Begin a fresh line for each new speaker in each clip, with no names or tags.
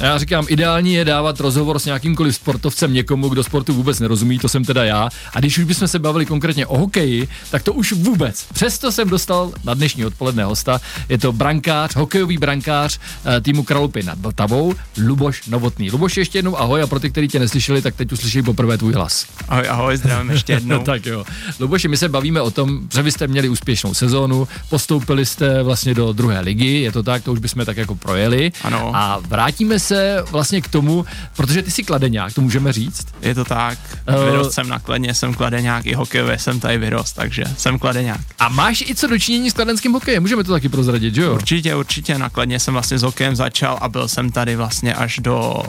Já říkám, ideální je dávat rozhovor s nějakýmkoliv sportovcem někomu, kdo sportu vůbec nerozumí, to jsem teda já. A když už bychom se bavili konkrétně o hokeji, tak to už vůbec. Přesto jsem dostal na dnešní odpoledne hosta. Je to brankář, hokejový brankář eh, týmu Kralupy nad Vltavou, Luboš Novotný. Luboš, ještě jednou ahoj a pro ty, kteří tě neslyšeli, tak teď uslyší poprvé tvůj hlas.
Ahoj, ahoj, zdravím ještě jednou.
tak jo. Luboši, my se bavíme o tom, že vy jste měli úspěšnou sezónu, postoupili jste vlastně do druhé ligy, je to tak, to už bychom tak jako projeli.
Ano.
A vrátíme se vlastně k tomu, protože ty jsi kladeňák, to můžeme říct.
Je to tak,
Eh,
vyrost jsem na Kladně, jsem kladeňák, i hokejově jsem tady vyrost, takže jsem kladeňák.
A máš i co dočinění s kladenským hokejem, můžeme to taky prozradit, že jo?
Určitě, určitě, na Kladně jsem vlastně s hokejem začal a byl jsem tady vlastně až do,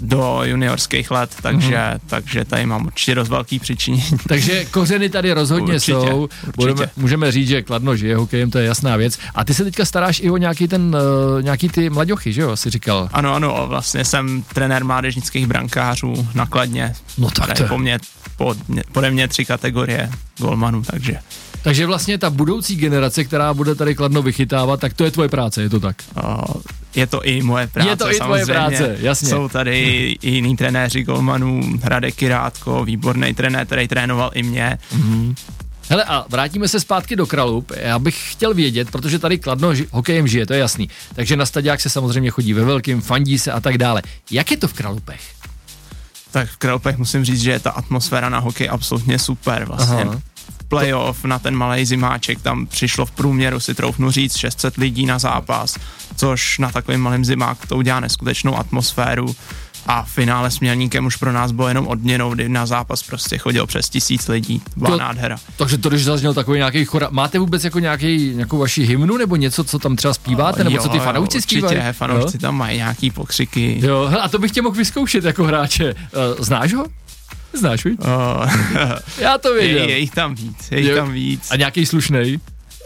do juniorských let, takže, mm-hmm. takže tady mám určitě dost velký přičinění.
Takže kořeny tady rozhodně
Určitě,
jsou.
určitě.
Budeme, můžeme říct, že Kladno žije hokejem, to je jasná věc. A ty se teďka staráš i o nějaký ten, uh, nějaký ty mladěchy, že jo, si říkal.
Ano, ano, vlastně jsem trenér mládežnických brankářů na Kladně.
No tak to je-
po mně, pod, pode mě tři kategorie golmanů, takže
Takže vlastně ta budoucí generace, která bude tady Kladno vychytávat, tak to je tvoje práce, je to tak.
Je to i moje práce.
Je to i tvoje práce, jasně.
Jsou tady i jiní trenéři golmanů, Hradek Kirátko, výborný trenér, který trénoval i mě.
Hele a vrátíme se zpátky do Kralup. Já bych chtěl vědět, protože tady Kladno ži- hokejem žije, to je jasný. Takže na stadiák se samozřejmě chodí ve velkým, fandí se a tak dále. Jak je to v Kralupech?
Tak v Kralupech musím říct, že je ta atmosféra na hokej absolutně super. Vlastně
Aha.
playoff na ten malý zimáček, tam přišlo v průměru, si troufnu říct, 600 lidí na zápas, což na takovým malým zimáku to udělá neskutečnou atmosféru. A v finále s Mělníkem už pro nás bylo jenom odměnou, kdy na zápas prostě chodilo přes tisíc lidí. Byla
To-
nádhera.
Takže to, když zazněl takový nějaký chora, máte vůbec jako nějaký, nějakou vaši hymnu nebo něco, co tam třeba zpíváte, nebo co ty fanoušci zpívají?
Určitě, fanoušci tam mají nějaký pokřiky.
Jo? jo, a to bych tě mohl vyzkoušet jako hráče. Uh, znáš ho? Znáš, víš?
O,
Já to
je,
věděl.
je jich tam víc, je jich
Jo.
tam víc.
A nějaký slušnej?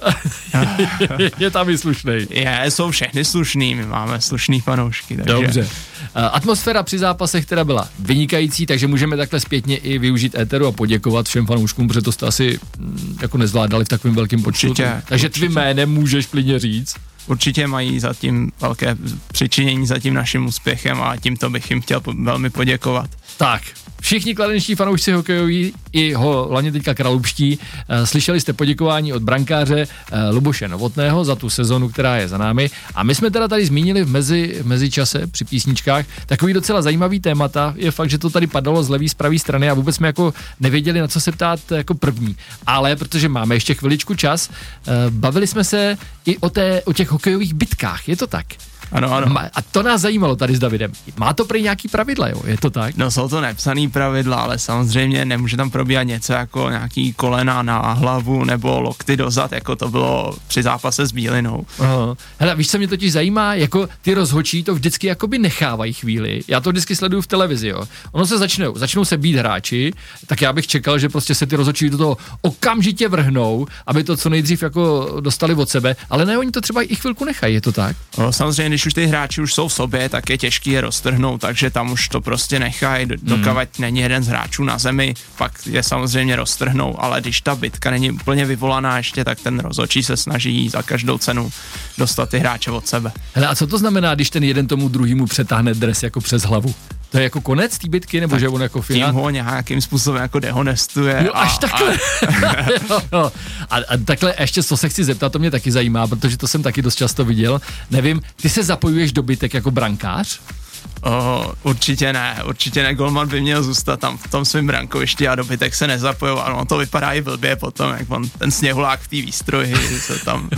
je tam i slušnej.
Je, jsou všechny slušný, my máme slušný fanoušky. Takže
Dobře. Atmosféra při zápasech teda byla vynikající, takže můžeme takhle zpětně i využít éteru a poděkovat všem fanouškům, protože to jste asi mm, jako nezvládali v takovém velkém počtu.
Určitě,
takže
určitě.
tvým jménem můžeš klidně říct.
Určitě mají zatím velké přičinění za tím naším úspěchem a tímto bych jim chtěl velmi poděkovat.
Tak, všichni kladenští fanoušci hokejoví, i ho, hlavně teďka kralupští, eh, slyšeli jste poděkování od brankáře eh, Luboše Novotného za tu sezonu, která je za námi. A my jsme teda tady zmínili v, mezi, v mezičase při písničkách takový docela zajímavý témata. Je fakt, že to tady padalo z levý, z pravý strany a vůbec jsme jako nevěděli, na co se ptát jako první. Ale protože máme ještě chviličku čas, eh, bavili jsme se i o, té, o těch hokejových bitkách, je to tak?
Ano, ano.
A to nás zajímalo tady s Davidem. Má to prý nějaký pravidla, jo? Je to tak?
No jsou to nepsaný pravidla, ale samozřejmě nemůže tam probíhat něco jako nějaký kolena na hlavu nebo lokty dozad, jako to bylo při zápase s Bílinou.
Aha. Hele, víš, co mě totiž zajímá, jako ty rozhočí to vždycky jakoby nechávají chvíli. Já to vždycky sleduju v televizi, jo. Ono se začnou, začnou se být hráči, tak já bych čekal, že prostě se ty rozhočí do toho okamžitě vrhnou, aby to co nejdřív jako dostali od sebe, ale ne, oni to třeba i chvilku nechají, je to tak?
No, samozřejmě, když už ty hráči už jsou v sobě, tak je těžký je roztrhnout, takže tam už to prostě nechají, do- dokavať není jeden z hráčů na zemi, pak je samozřejmě roztrhnou, ale když ta bitka není úplně vyvolaná ještě, tak ten rozhodčí se snaží za každou cenu dostat ty hráče od sebe.
Hele, a co to znamená, když ten jeden tomu druhému přetáhne dres jako přes hlavu? To je jako konec té bitky, nebo že on jako
Tím
finál?
ho nějakým způsobem jako dehonestuje.
Jo, až takhle. jo, jo. A, a takhle ještě, co se chci zeptat, to mě taky zajímá, protože to jsem taky dost často viděl. Nevím, ty se zapojuješ do bitek jako brankář?
O, určitě ne, určitě ne. Golman by měl zůstat tam v tom svém brankovišti a dobytek se nezapojoval. Ono to vypadá i blbě potom, jak on ten sněhulák v té výstroji se tam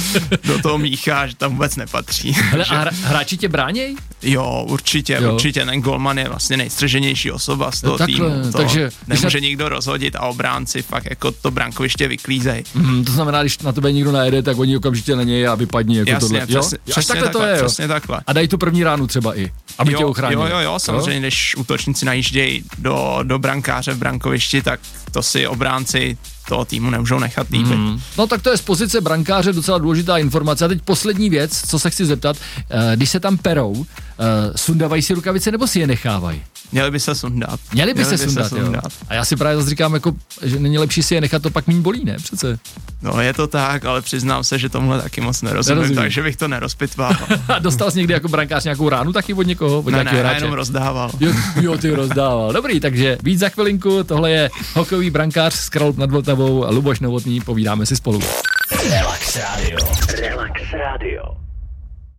do toho míchá, že tam vůbec nepatří.
Hele, a hráči tě bráněj?
Jo, určitě,
Jo.
jo. určitě. Ten golman je vlastně nejstřeženější osoba z toho
Jo, takhle,
týmu. To
takže
nemůže nikdo rozhodit a obránci fakt jako to brankoviště vyklízej.
Hmm, to znamená, když na tebe nikdo najede, tak oni okamžitě na něj a vypadní jako
Jasně,
tohle.
přesně,
jo? Až
přesně
takhle to je, jo.
přesně takhle.
A dají tu první ránu třeba i, aby tě
jo,
ochránili.
jo, jo, jo, samozřejmě, když útočníci najíždějí do, do brankáře v brankovišti, tak to si obránci toho týmu nemůžou nechat líbit.
Hmm. No tak to je z pozice brankáře docela důležitá informace. A teď poslední věc, co se chci zeptat, eh, když se tam perou, eh, sundavají si rukavice nebo si je nechávají?
Měli by se sundat.
Měli by se sundat, jo. A já si právě zase říkám, jako, že není lepší si je nechat, to pak méně bolí, ne? Přece.
No je to tak, ale přiznám se, že tomuhle taky moc nerozumím, nerozumím. takže bych to nerozpitval.
Dostal jsi někdy jako brankář nějakou ránu taky od někoho? Od
ne, ne, hráče? jenom rozdával.
Jo, jo, ty rozdával. Dobrý, takže víc za chvilinku, tohle je hokejový brankář s Kralup nad Vltavou, Luboš Novotný, povídáme si spolu. Relax Radio. Relax Radio.